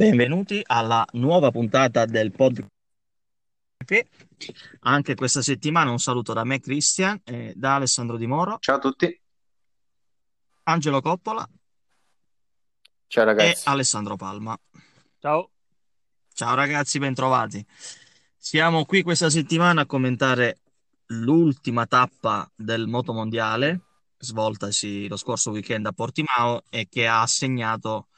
Benvenuti alla nuova puntata del podcast. Anche questa settimana un saluto da me, Cristian, e da Alessandro Di Moro, Ciao a tutti. Angelo Coppola Ciao e ragazzi. Alessandro Palma. Ciao. Ciao ragazzi, bentrovati. Siamo qui questa settimana a commentare l'ultima tappa del motomondiale svoltasi lo scorso weekend a Portimao e che ha assegnato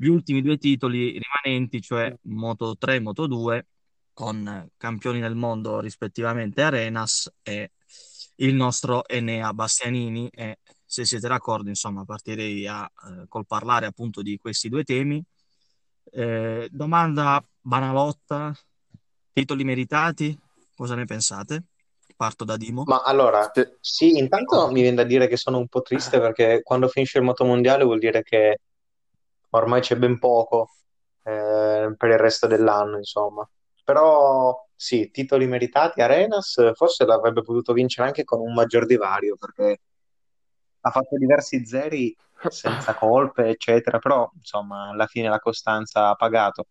gli ultimi due titoli rimanenti, cioè Moto 3 e Moto 2, con campioni del mondo rispettivamente Arenas e il nostro Enea Bastianini. E se siete d'accordo, insomma, partirei a, eh, col parlare appunto di questi due temi. Eh, domanda banalotta, titoli meritati, cosa ne pensate? Parto da Dimo. Ma allora, sì, intanto mi viene da dire che sono un po' triste perché quando finisce il motomondiale vuol dire che ormai c'è ben poco eh, per il resto dell'anno, insomma. Però sì, titoli meritati. Arenas forse l'avrebbe potuto vincere anche con un maggior divario perché ha fatto diversi zeri senza colpe, eccetera, però insomma alla fine la costanza ha pagato.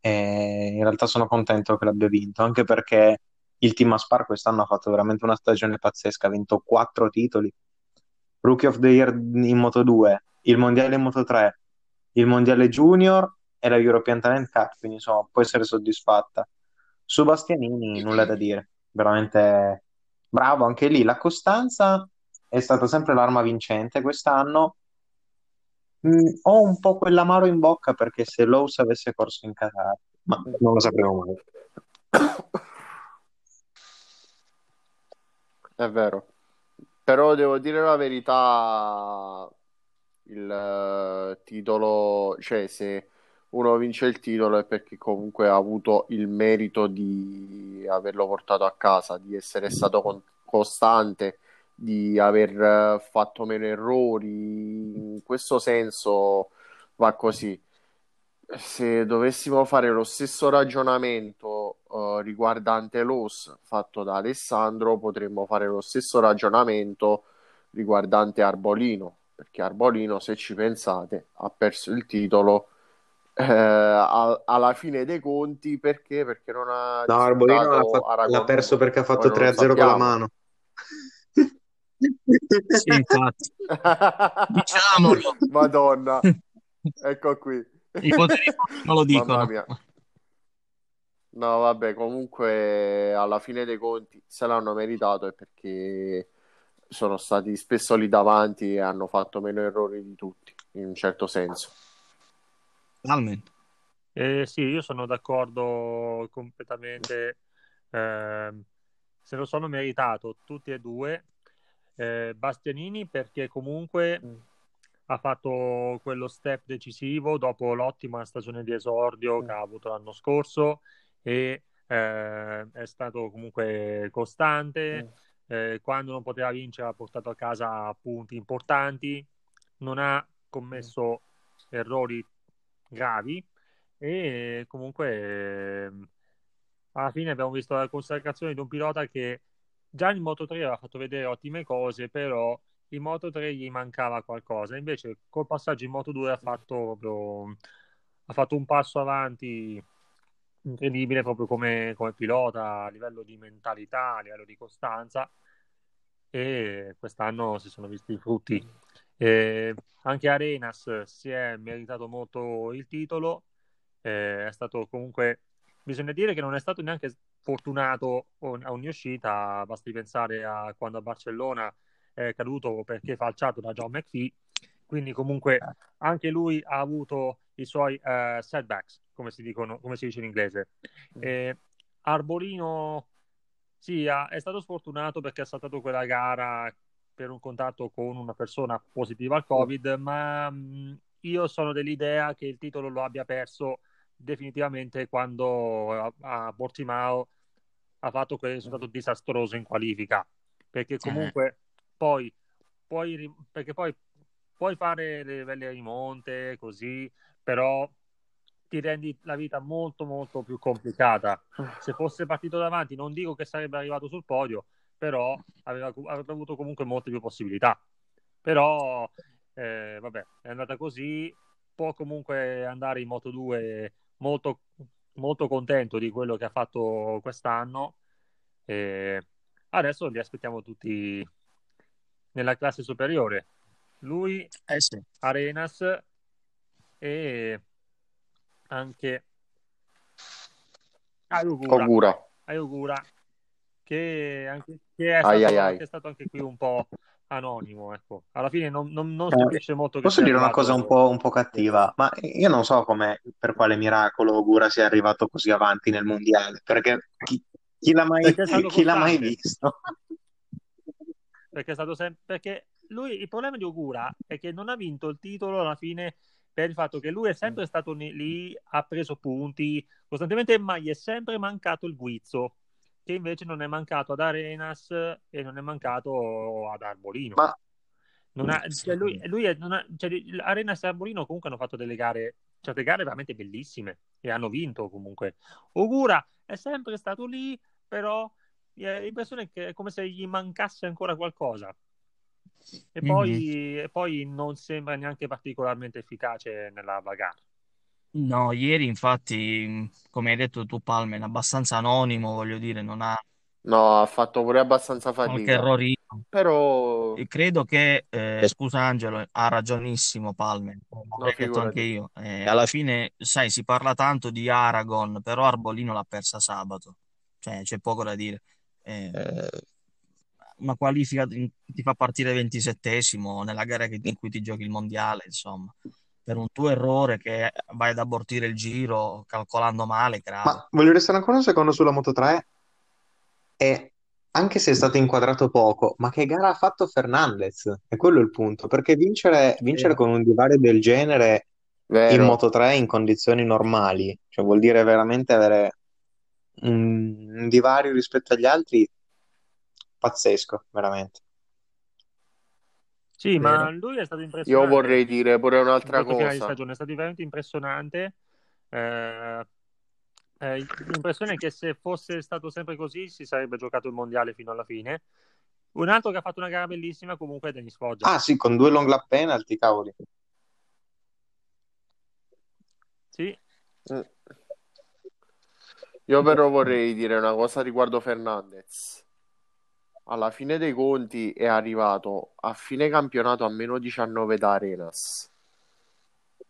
E in realtà sono contento che l'abbia vinto, anche perché il team Aspar quest'anno ha fatto veramente una stagione pazzesca, ha vinto quattro titoli, Rookie of the Year in Moto 2, il Mondiale in Moto 3, il Mondiale Junior e la European Talent Cup, quindi insomma può essere soddisfatta. Su Bastianini nulla da dire, veramente bravo anche lì, la costanza è stata sempre l'arma vincente quest'anno. Mm, ho un po' quell'amaro in bocca perché se Lowe's avesse corso in Qatar, ma non lo sapremo mai. È vero. Però devo dire la verità, il eh, titolo, cioè se uno vince il titolo è perché comunque ha avuto il merito di averlo portato a casa, di essere stato con- costante, di aver eh, fatto meno errori. In questo senso va così. Se dovessimo fare lo stesso ragionamento eh, riguardante l'OS fatto da Alessandro, potremmo fare lo stesso ragionamento riguardante Arbolino, perché Arbolino, se ci pensate, ha perso il titolo eh, a- alla fine dei conti perché? Perché non ha No, Arbolino l'ha, disputato fa- Aragon l'ha perso 2. perché ha fatto Poi non lo 3-0 con la mano. Sì, infatti, diciamolo, Madonna, ecco qui. i poteri non lo Mamma dicono. No, vabbè, comunque alla fine dei conti se l'hanno meritato è perché sono stati spesso lì davanti e hanno fatto meno errori di tutti, in un certo senso. Totalmente. Eh, sì, io sono d'accordo completamente. ehm, se lo sono meritato tutti e due. Eh, Bastianini perché comunque ha fatto quello step decisivo dopo l'ottima stagione di esordio che ha avuto l'anno scorso e eh, è stato comunque costante. Eh, quando non poteva vincere ha portato a casa punti importanti, non ha commesso errori gravi e comunque ehm, alla fine abbiamo visto la consacrazione di un pilota che già in Moto 3 aveva fatto vedere ottime cose, però in Moto 3 gli mancava qualcosa. Invece col passaggio in Moto 2 ha fatto proprio ha fatto un passo avanti incredibile proprio come, come pilota a livello di mentalità, a livello di costanza e quest'anno si sono visti i frutti. Eh, anche Arenas si è meritato molto il titolo, eh, è stato comunque, bisogna dire che non è stato neanche fortunato a ogni uscita, basti pensare a quando a Barcellona è caduto perché falciato da John McPhee, quindi comunque anche lui ha avuto i suoi eh, setbacks, come si dicono, come si dice in inglese. Eh, Arbolino sì, ha- è stato sfortunato perché ha saltato quella gara per un contatto con una persona positiva al Covid, ma mh, io sono dell'idea che il titolo lo abbia perso definitivamente quando a, a Portimao ha fatto quel risultato disastroso in qualifica, perché comunque poi puoi, ri- perché poi puoi fare le belle rimonte così, però ti rendi la vita molto molto più complicata. Se fosse partito davanti, non dico che sarebbe arrivato sul podio, però aveva, avrebbe avuto comunque molte più possibilità. Però, eh, vabbè, è andata così. può comunque andare in Moto 2 molto, molto contento di quello che ha fatto quest'anno. E adesso li aspettiamo tutti nella classe superiore. Lui, Eh sì. Arenas e anche Ayugura. Ogura. Ayugura che, anche, che, è Ai, stato, ai, ai. che è stato anche qui un po' anonimo. Ecco. Alla fine non, non, non Eh, stupisce molto che Posso dire una cosa un po', un po' cattiva, ma io non so come, per quale miracolo Ogura sia arrivato così avanti nel mondiale, perché chi, chi l'ha mai, Perché chi l'ha mai visto? perché è stato sempre perché lui il problema di Ogura è che non ha vinto il titolo alla fine per il fatto che lui è sempre stato lì, ha preso punti costantemente, ma gli è sempre mancato il guizzo, che invece non è mancato ad Arenas e non è mancato ad Arbolino. Ma Non ha- cioè lui, lui è- non ha- cioè, Arenas e Arbolino comunque hanno fatto delle gare, certe gare veramente bellissime e hanno vinto comunque. Ogura è sempre stato lì, però eh, l'impressione è che è come se gli mancasse ancora qualcosa. E poi, e poi non sembra neanche particolarmente efficace nella bagarre. No, ieri infatti, come hai detto tu, Palmen, abbastanza anonimo, voglio dire, non ha No, ha fatto pure abbastanza qualche fatica. errorino. Però E credo che, eh, scusa Angelo, ha ragionissimo Palmen, come No, ho detto figurati. anche io. Eh, alla fine, sai, si parla tanto di Aragon, però Arbolino l'ha persa sabato, cioè c'è poco da dire. Eh, una qualifica in- ti fa partire ventisettesimo nella gara che- in cui ti giochi il mondiale, insomma. Per un tuo errore che vai ad abortire il giro calcolando male, grave. Ma voglio restare ancora un secondo sulla Moto 3 e anche se è stato inquadrato poco, ma che gara ha fatto Fernandez? È quello il punto, perché vincere, vincere con un divario del genere in vero. Moto 3 in condizioni normali, cioè vuol dire veramente avere un divario rispetto agli altri pazzesco, veramente. Sì, ma Vero. lui è stato Io impressionante. vorrei dire pure un'altra finale di cosa. stagione è stato veramente impressionante. Eh, eh, l'impressione è che se fosse stato sempre così si sarebbe giocato il mondiale fino alla fine. Un altro che ha fatto una gara bellissima comunque è Dennis Foggia. Ah sì, con due long lap penalty, cavoli. Sì, Mm. Io però vorrei dire una cosa riguardo Fernandez. Alla fine dei conti è arrivato a fine campionato a meno 19 da Arenas.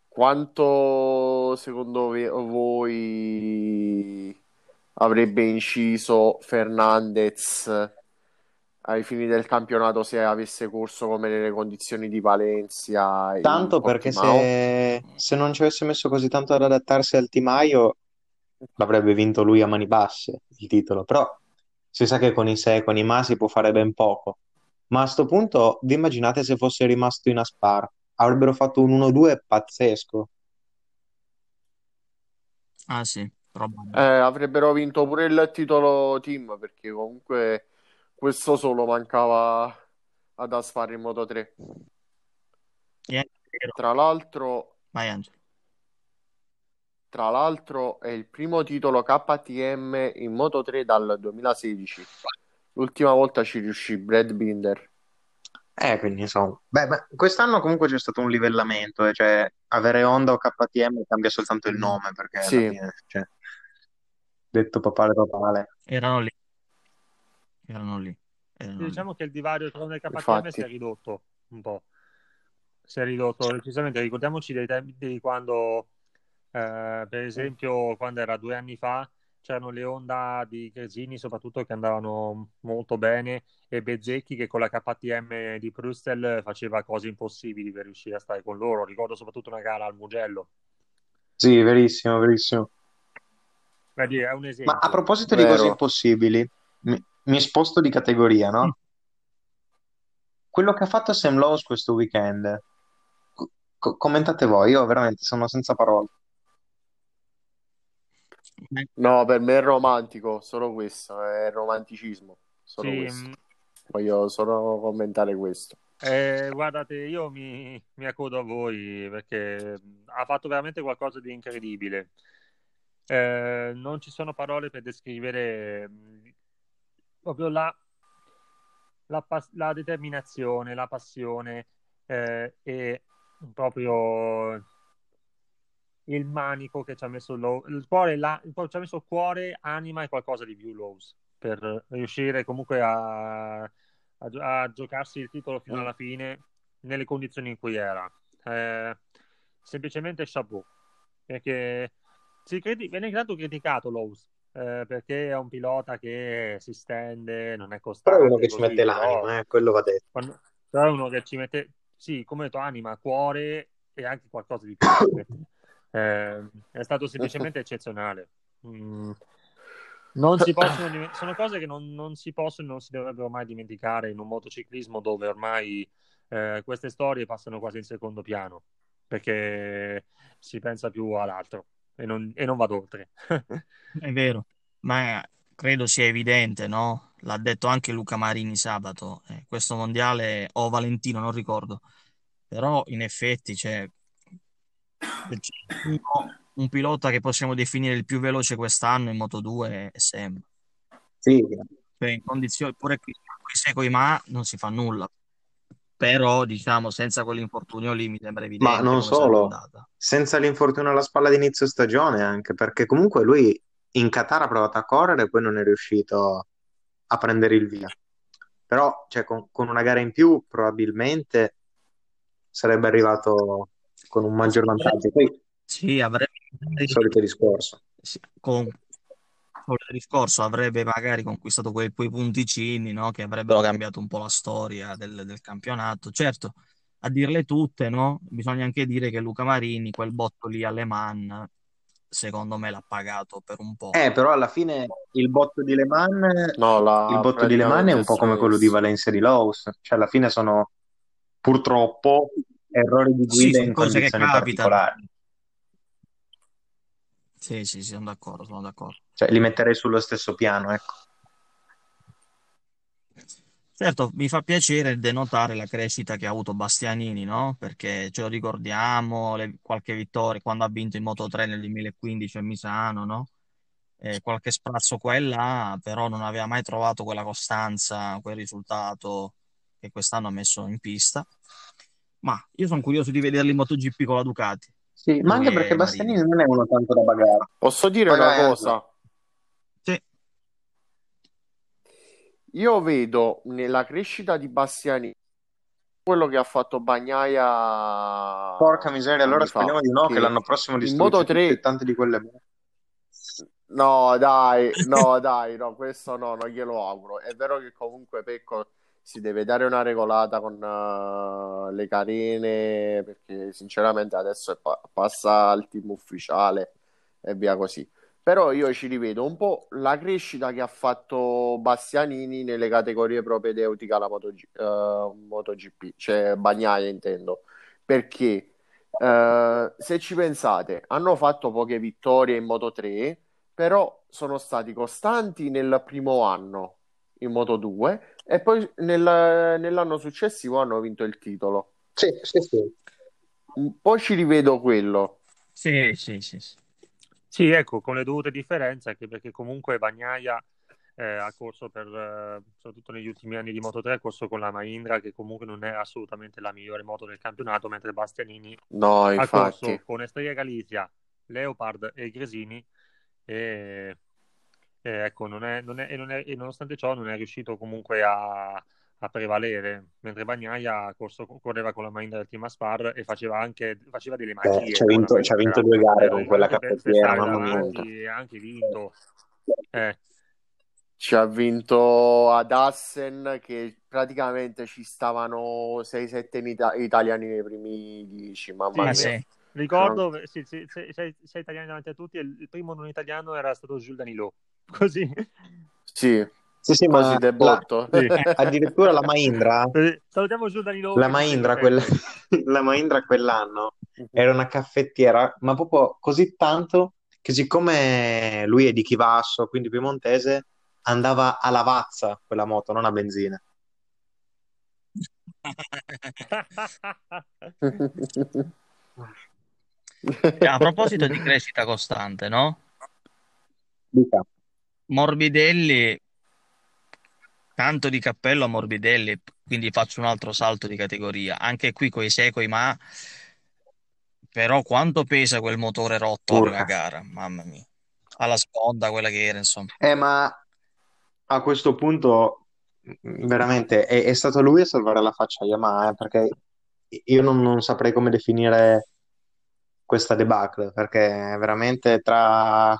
Quanto secondo voi avrebbe inciso Fernandez ai fini del campionato se avesse corso come nelle condizioni di Valencia Tanto perché se, se non ci avesse messo così tanto ad adattarsi al timaio, l'avrebbe vinto lui a mani basse il titolo. Però si sa che con i se e con i ma si può fare ben poco. Ma a sto punto, vi immaginate se fosse rimasto in Aspar? Avrebbero fatto un 1-2 pazzesco. Ah sì. Eh, avrebbero vinto pure il titolo team perché comunque questo solo mancava ad Asfar in Moto 3. Sì, è vero. Tra l'altro, Vai Angelo. Tra l'altro è il primo titolo KTM in Moto 3 dal 2016. L'ultima volta ci riuscì Brad Binder. Eh, quindi insomma. Beh, ma quest'anno comunque c'è stato un livellamento, eh, cioè avere Honda o KTM cambia soltanto il nome, perché alla Sì. fine, cioè, detto papale papale. Erano lì. Erano lì. Erano lì. diciamo che il divario tra Honda e KTM Infatti. si è ridotto un po'. Si è ridotto decisamente. Ricordiamoci dei tempi di quando, eh, per esempio, quando era due anni fa, c'erano le Honda di Gresini soprattutto che andavano molto bene e Bezzecchi che con la KTM di Brustel faceva cose impossibili per riuscire a stare con loro. Ricordo soprattutto una gara al Mugello. Sì, verissimo, verissimo. Vedi, è un esempio. Ma a proposito di cose Vero. impossibili, mi, mi sposto di categoria, no? Quello che ha fatto Sam Lowe questo weekend, co- commentate voi, io veramente sono senza parole. No, per me è romantico, solo questo, è romanticismo. Solo Sì, questo. mh, Voglio solo commentare questo. Eh, guardate, io mi, mi accodo a voi perché mh, ha fatto veramente qualcosa di incredibile. Eh, non ci sono parole per descrivere mh, proprio la, la la determinazione, la passione eh, e proprio il manico che ci ha messo Low, il cuore, la, ci ha messo cuore, anima e qualcosa di più Lowe's per riuscire comunque a, a, a, giocarsi il titolo fino alla fine nelle condizioni in cui era. Eh, semplicemente chapeau perché si credi- viene tanto criticato Lowe's eh, perché è un pilota che si stende, non è costante. Però è uno che così, ci mette però, l'anima, eh, quello va detto. quando- però è uno che ci mette, sì, come ho detto, anima, cuore e anche qualcosa di più. Eh, è stato semplicemente eccezionale. Mm. Non si possono sono cose che non, non si possono e non si dovrebbero mai dimenticare in un motociclismo dove ormai eh, queste storie passano quasi in secondo piano perché si pensa più all'altro e non, e non vado oltre. È vero, ma credo sia evidente, no? L'ha detto anche Luca Marini sabato, eh, questo mondiale, o Valentino, non ricordo, però in effetti uno- un pilota che possiamo definire il più veloce quest'anno in Moto2 è Sam. Sì, Cioè, in condizioni, pure qui, qui se coi Ma non si fa nulla, però diciamo senza quell'infortunio lì mi sembra evidente ma non solo, senza l'infortunio alla spalla di inizio stagione anche, perché comunque lui in Qatar ha provato a correre e poi non è riuscito a prendere il via. Però, cioè, con, con una gara in più probabilmente sarebbe arrivato con un maggior vantaggio. Poi, Sì, avrebbe il solito discorso. sì, con solito discorso avrebbe magari conquistato quei, quei punticini, no? Che avrebbero cambiato un po' la storia del, del campionato. Certo, a dirle tutte, no? Bisogna anche dire che Luca Marini, quel botto lì alle Man, secondo me l'ha pagato per un po'. Eh, però alla fine il botto di Le Mans, No, l'ha il botto di Le Mans è un po' come quello di. Valencia di Lowe's, cioè alla fine sono purtroppo errori di Sì, guida sono in cose che capitano. Sì, sì, sì, sono d'accordo, sono d'accordo. Cioè, li metterei sullo stesso piano, ecco. Certo, mi fa piacere denotare la crescita che ha avuto Bastianini, no? Perché ce lo ricordiamo, le- qualche vittoria quando ha vinto il Moto3 nel 2015 a Misano, no? Eh, qualche sprazzo qua e là, però non aveva mai trovato quella costanza, quel risultato che quest'anno ha messo in pista. Ma io sono curioso di vederli in MotoGP con la Ducati. Sì, ma anche e perché. Bastianini non è uno tanto da bagare. Posso dire Poi una cosa? Sì, Io vedo nella crescita di Bastiani quello che ha fatto Bagnaia Porca miseria, allora speriamo di no, che che l'anno prossimo distrugge Moto tutte 3 e tante di quelle. No, dai, no, dai, no, questo no, non glielo auguro. È vero che comunque Pecco si deve dare una regolata con eh, le carene, perché sinceramente adesso pa- passa al team ufficiale e via così. Però io ci rivedo un po' la crescita che ha fatto Bastianini nelle categorie propedeutiche alla MotoG- eh, MotoGP, cioè Bagnaia intendo, perché eh, se ci pensate, hanno fatto poche vittorie in Moto 3 però sono stati costanti nel primo anno in Moto 2 e poi nel- nell'anno successivo hanno vinto il titolo. Sì, sì, sì. Un po' ci rivedo quello. sì, sì, sì, sì. Sì, ecco, con le dovute differenze, anche perché comunque Bagnaia eh, ha corso per, eh, soprattutto negli ultimi anni di Moto3, ha corso con la Mahindra, che comunque non è assolutamente la migliore moto del campionato, mentre Bastianini No, ha corso infatti. con Estrella Galizia, Leopard e Gresini e, e ecco, non è, non è- e, non è- e nonostante ciò non è riuscito comunque a, a prevalere, mentre Bagnaia corso- correva con la Mahindra del team Aspar e faceva anche faceva delle magie ci ha con vinto, ci ha Mahindra, vinto due gare con eh, quella stare mamma mia. davanti ha anche vinto. Eh, Ci ha vinto ad Assen che praticamente ci stavano 6-7 ita- italiani nei primi 10, sì, mamma mia. sì. ricordo, sì, sì, sei, sei- sei italiani davanti a tutti e il primo non italiano era stato Jules Danilo, così. Sì, Sì, sì, ma de la- botto. Sì. addirittura la Mahindra, Eh, Salutiamo Jules Danilo la che ci segue Mahindra, quella- la Mahindra quell'anno era una caffettiera, ma proprio così tanto che siccome lui è di Chivasso, quindi piemontese, andava a lavazza quella moto, non a benzina. A proposito di crescita costante, no? Dica. Morbidelli, tanto di cappello a Morbidelli, quindi faccio un altro salto di categoria. Anche qui coi Seco, ma Però quanto pesa quel motore rotto alla Urca. gara? Mamma mia. Alla sponda, quella che era, insomma. Eh, ma a questo punto veramente è, è stato lui a salvare la faccia a Yamaha, eh, perché io non, non saprei come definire questa debacle, perché veramente tra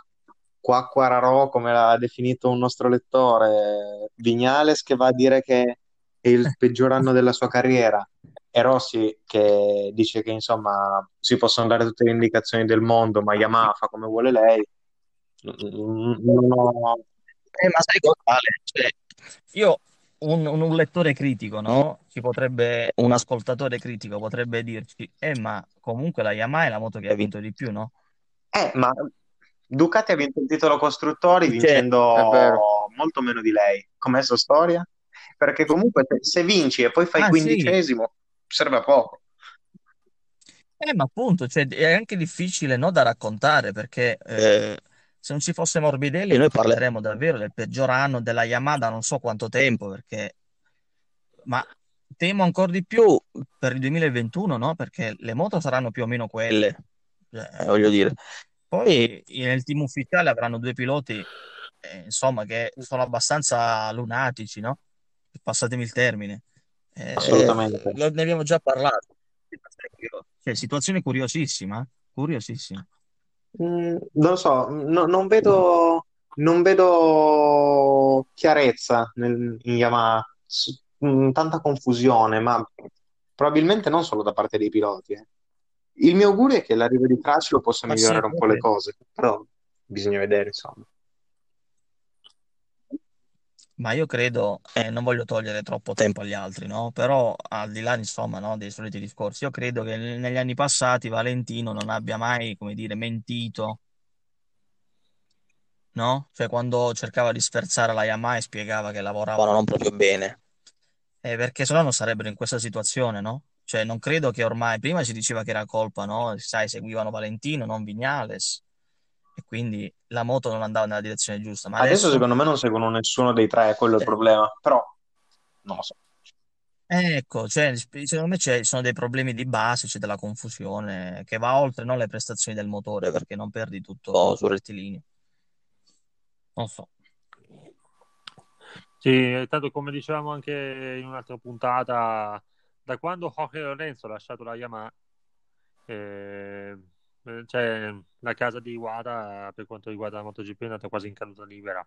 Quacquararo, come l'ha definito un nostro lettore, Vignales che va a dire che è il peggior anno della sua carriera, e Rossi che dice che insomma si possono dare tutte le indicazioni del mondo, ma Yamaha fa come vuole lei. Non ho... Eh, ma sai cosa? Cioè, io, un, un- un lettore critico, no? Ci potrebbe, un ascoltatore critico potrebbe dirci, eh, ma comunque la Yamaha è la moto che ha vinto di più, no? Eh, ma Ducati ha vinto il titolo costruttori vincendo molto meno di lei. Com'è sua storia? Perché comunque se, vinci e poi fai ah, sì. quindicesimo, serve a poco. Eh, ma appunto, cioè, è anche difficile, no, da raccontare, perché eh, se non ci fosse Morbidelli noi parleremo davvero del peggior anno della Yamaha da non so quanto tempo, perché... Ma temo ancora di più per il 2021, no? Perché le moto saranno più o meno quelle, eh, voglio dire. Poi nel team ufficiale avranno due piloti, eh, insomma, che sono abbastanza lunatici, no? Passatemi il termine. Eh, Assolutamente. lo- ne abbiamo già parlato. Cioè, situazione curiosissima, eh? curiosissima. Mm, non lo so, no- non vedo, non vedo chiarezza nel- in Yamaha, mm, tanta confusione, ma probabilmente non solo da parte dei piloti. eh. Il mio augurio è che l'arrivo di Crutchlow possa Ma sì, migliorare un po' le cose, però bisogna vedere, insomma. Ma io credo, e non voglio togliere troppo tempo agli altri, no? Però al di là, insomma, no, dei soliti discorsi, io credo che ne- negli anni passati Valentino non abbia mai, come dire, mentito, no? Cioè quando cercava di sferzare la Yamaha e spiegava che lavoravano non proprio bene. Eh, perché sennò non sarebbero in questa situazione, no? Cioè non credo che ormai, prima si diceva che era colpa, no? Sai, seguivano Valentino, non Vignales, e quindi la moto non andava nella direzione giusta, ma Adesso adesso... secondo me non seguono nessuno dei tre, quello è il Eh, problema, però non lo so. Ecco, cioè, secondo me c'è- ci sono dei problemi di base, c'è della confusione che va oltre non le prestazioni del motore perché non perdi tutto sul rettilineo. Non so. Sì, tanto come dicevamo anche in un'altra puntata, da quando Jorge Lorenzo ha lasciato la Yamaha, eh, eh, cioè, la casa di Iwata per quanto riguarda la MotoGP è andata quasi in caduta libera.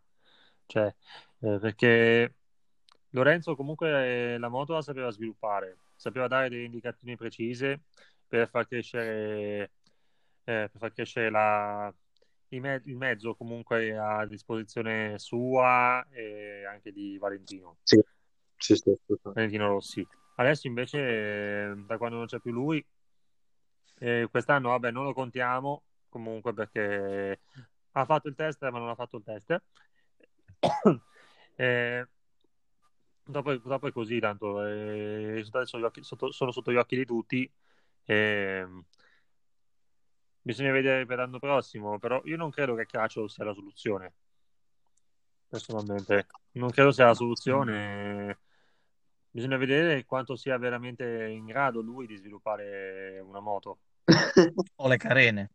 Cioè, eh, perché Lorenzo comunque eh, la moto la sapeva sviluppare, sapeva dare delle indicazioni precise per far crescere, eh, per far crescere la, il, me- il mezzo comunque a disposizione sua e anche di Valentino, Sì, sì, sì, assolutamente. Valentino Rossi. Adesso invece, eh, da quando non c'è più lui, eh, quest'anno vabbè non lo contiamo comunque perché ha fatto il test ma non ha fatto il test. Eh, dopo, dopo è così, tanto eh, sono, occhi- sotto, sono sotto gli occhi di tutti. ehm, bisogna vedere per l'anno prossimo, però io non credo che Craccio sia la soluzione. Personalmente, non credo sia la soluzione. Bisogna vedere quanto sia veramente in grado lui di sviluppare una moto. O le carene,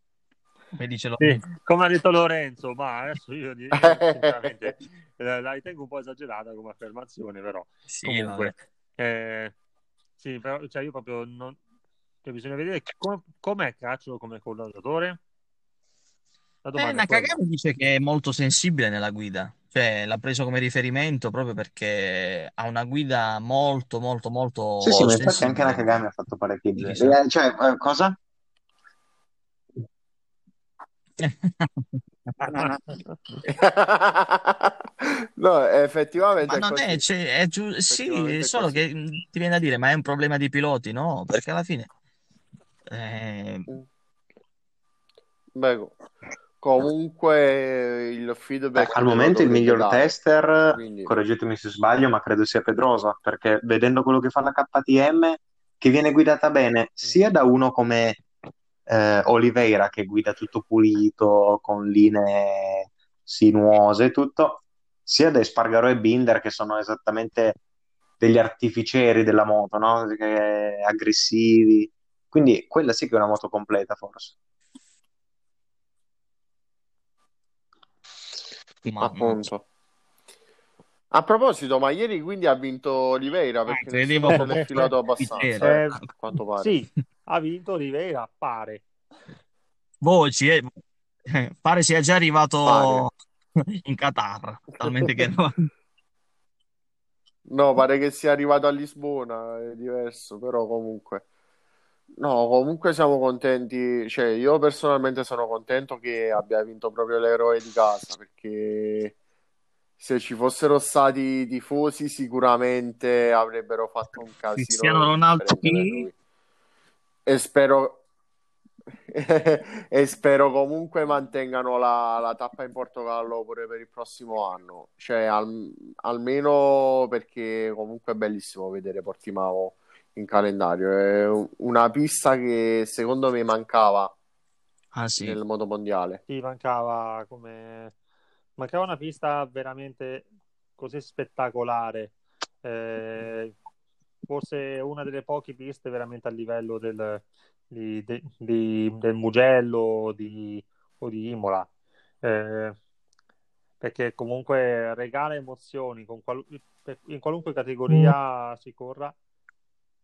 come dice lo... Sì, come ha detto Lorenzo, ma adesso io, sinceramente eh, la ritengo un po' esagerata come affermazione, però Sì, comunque eh, sì, però cioè, io proprio non cioè, bisogna vedere com- com'è Craccio come collaudatore. La Eh, domanda è quella. Nakagami dice che è molto sensibile nella guida, cioè l'ha preso come riferimento proprio perché ha una guida molto, molto, molto Sì, sì, ma infatti anche sensibile. Nakagami ha fatto parecchi Quindi giri. chissà. Eh, Cioè, eh, cosa? No, effettivamente Ma non è, cioè, è giu- sì, è solo che mh, ti viene da dire, ma è un problema di piloti, no? Perché alla fine eh, Beh, comunque il Beh, feedback al me lo momento il miglior dare, tester, quindi correggetemi se sbaglio, ma credo sia Pedrosa, perché vedendo quello che fa la KTM, che viene guidata bene sia da uno come eh, Oliveira, che guida tutto pulito, con linee sinuose e tutto, sia da Espargaro e Binder, che sono esattamente degli artificieri della moto, no? Aggressivi. Quindi quella sì che è una moto completa, forse. Ma, Appunto. A proposito, ma ieri quindi ha vinto Oliveira perché credevo nessuno se l'è filato abbastanza, eh, Eh, a quanto pare. Sì, ha vinto Oliveira, pare. voci, eh. Eh, pare sia già arrivato Pare. in Qatar, talmente che No, pare che sia arrivato a Lisbona, è diverso, però comunque. No, comunque siamo contenti, cioè io personalmente sono contento che abbia vinto proprio l'eroe di casa, perché se ci fossero stati i tifosi sicuramente avrebbero fatto un casino Cristiano Ronaldo qui. E spero e spero comunque mantengano la, la tappa in Portogallo pure per il prossimo anno, cioè al- almeno perché comunque è bellissimo vedere Portimao in calendario, è un- una pista che secondo me mancava Ah sì, nel modo mondiale. Sì, mancava come... mancava una pista veramente così spettacolare. Eh, forse una delle poche piste veramente a livello del, di- de- di- del Mugello di- o di Imola. Eh, perché comunque regala emozioni con qual- in qualunque categoria si corra.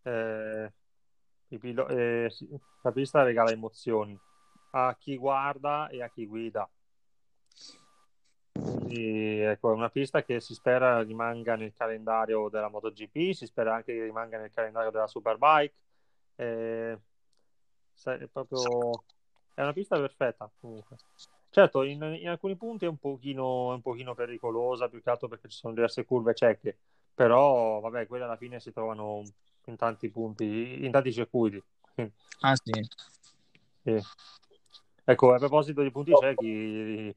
Eh, pilo- eh, la pista regala emozioni a chi guarda e a chi guida. Quindi, ecco, è una pista che si spera rimanga nel calendario della MotoGP, si spera anche che rimanga nel calendario della Superbike. Eh, è proprio è una pista perfetta comunque. Certo, in, in alcuni punti è un pochino, un pochino pericolosa, più che altro perché ci sono diverse curve cieche, però vabbè, quelle alla fine si trovano in tanti punti, in tanti circuiti. ah sì. Sì. Ecco, a proposito di punti ciechi,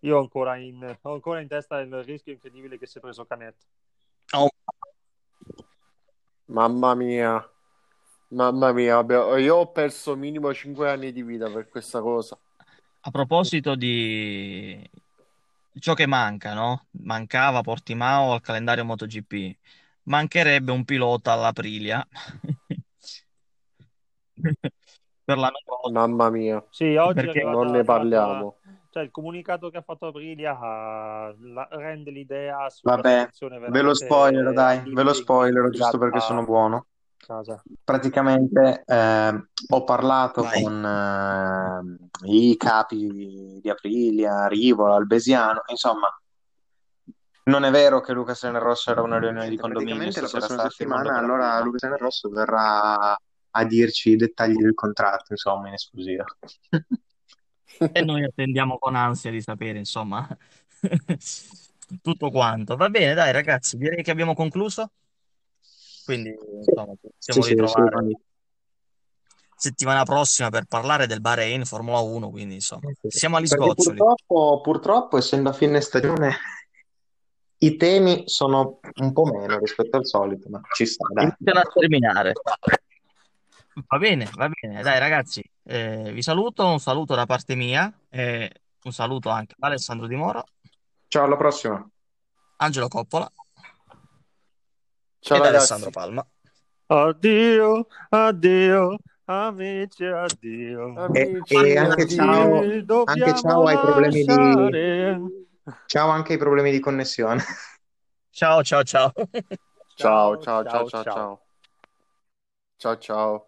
io ho ancora in, ho ancora in testa il rischio incredibile che si è preso Canet. Oh, Mamma mia, mamma mia, io ho perso minimo 5 anni di vita per questa cosa. a proposito di ciò che manca, no? Mancava Portimao al calendario MotoGP. Mancherebbe un pilota all'Aprilia per l'anno prossimo. Mamma mia, Sì, oggi è Perché arrivata- non ne parliamo. cioè, il comunicato che ha fatto Aprilia ah, la- rende l'idea sulla Vabbè, situazione ve lo veramente spoiler, dai, ve lo incredibile spoiler, in giusto perché sono buono. Casa. Praticamente eh, ho parlato Vai. con eh, i capi di Aprilia, Rivola, Albesiano, insomma, non è vero che Luca Rosso era una riunione di condominio Praticamente la prossima settimana allora. Luca Rosso verrà a dirci i dettagli del contratto, insomma, in esclusiva. E noi attendiamo con ansia di sapere, insomma, tutto quanto. Va bene, dai, ragazzi, direi che abbiamo concluso. Quindi, insomma, Sì, possiamo sì, ritrovare assolutamente. settimana prossima per parlare del Bahrain Formula 1. Quindi, insomma, siamo agli sgoccioli. purtroppo, purtroppo, essendo a fine stagione, i temi sono un po' meno rispetto al solito, ma ci sta, dai. Iniziano a terminare. Va bene, va bene. Dai, ragazzi, eh, vi saluto. Un saluto da parte mia e un saluto anche da Alessandro Di Moro, Ciao, alla prossima. Angelo Coppola Ciao e da ragazzi. Alessandro Palma. Addio, addio, amici, addio. E, Amici, e anche addio. ciao, anche ciao ai problemi di, ciao anche ai problemi di connessione. Ciao, ciao, ciao. Ciao, ciao, ciao, ciao, ciao. Ciao, ciao.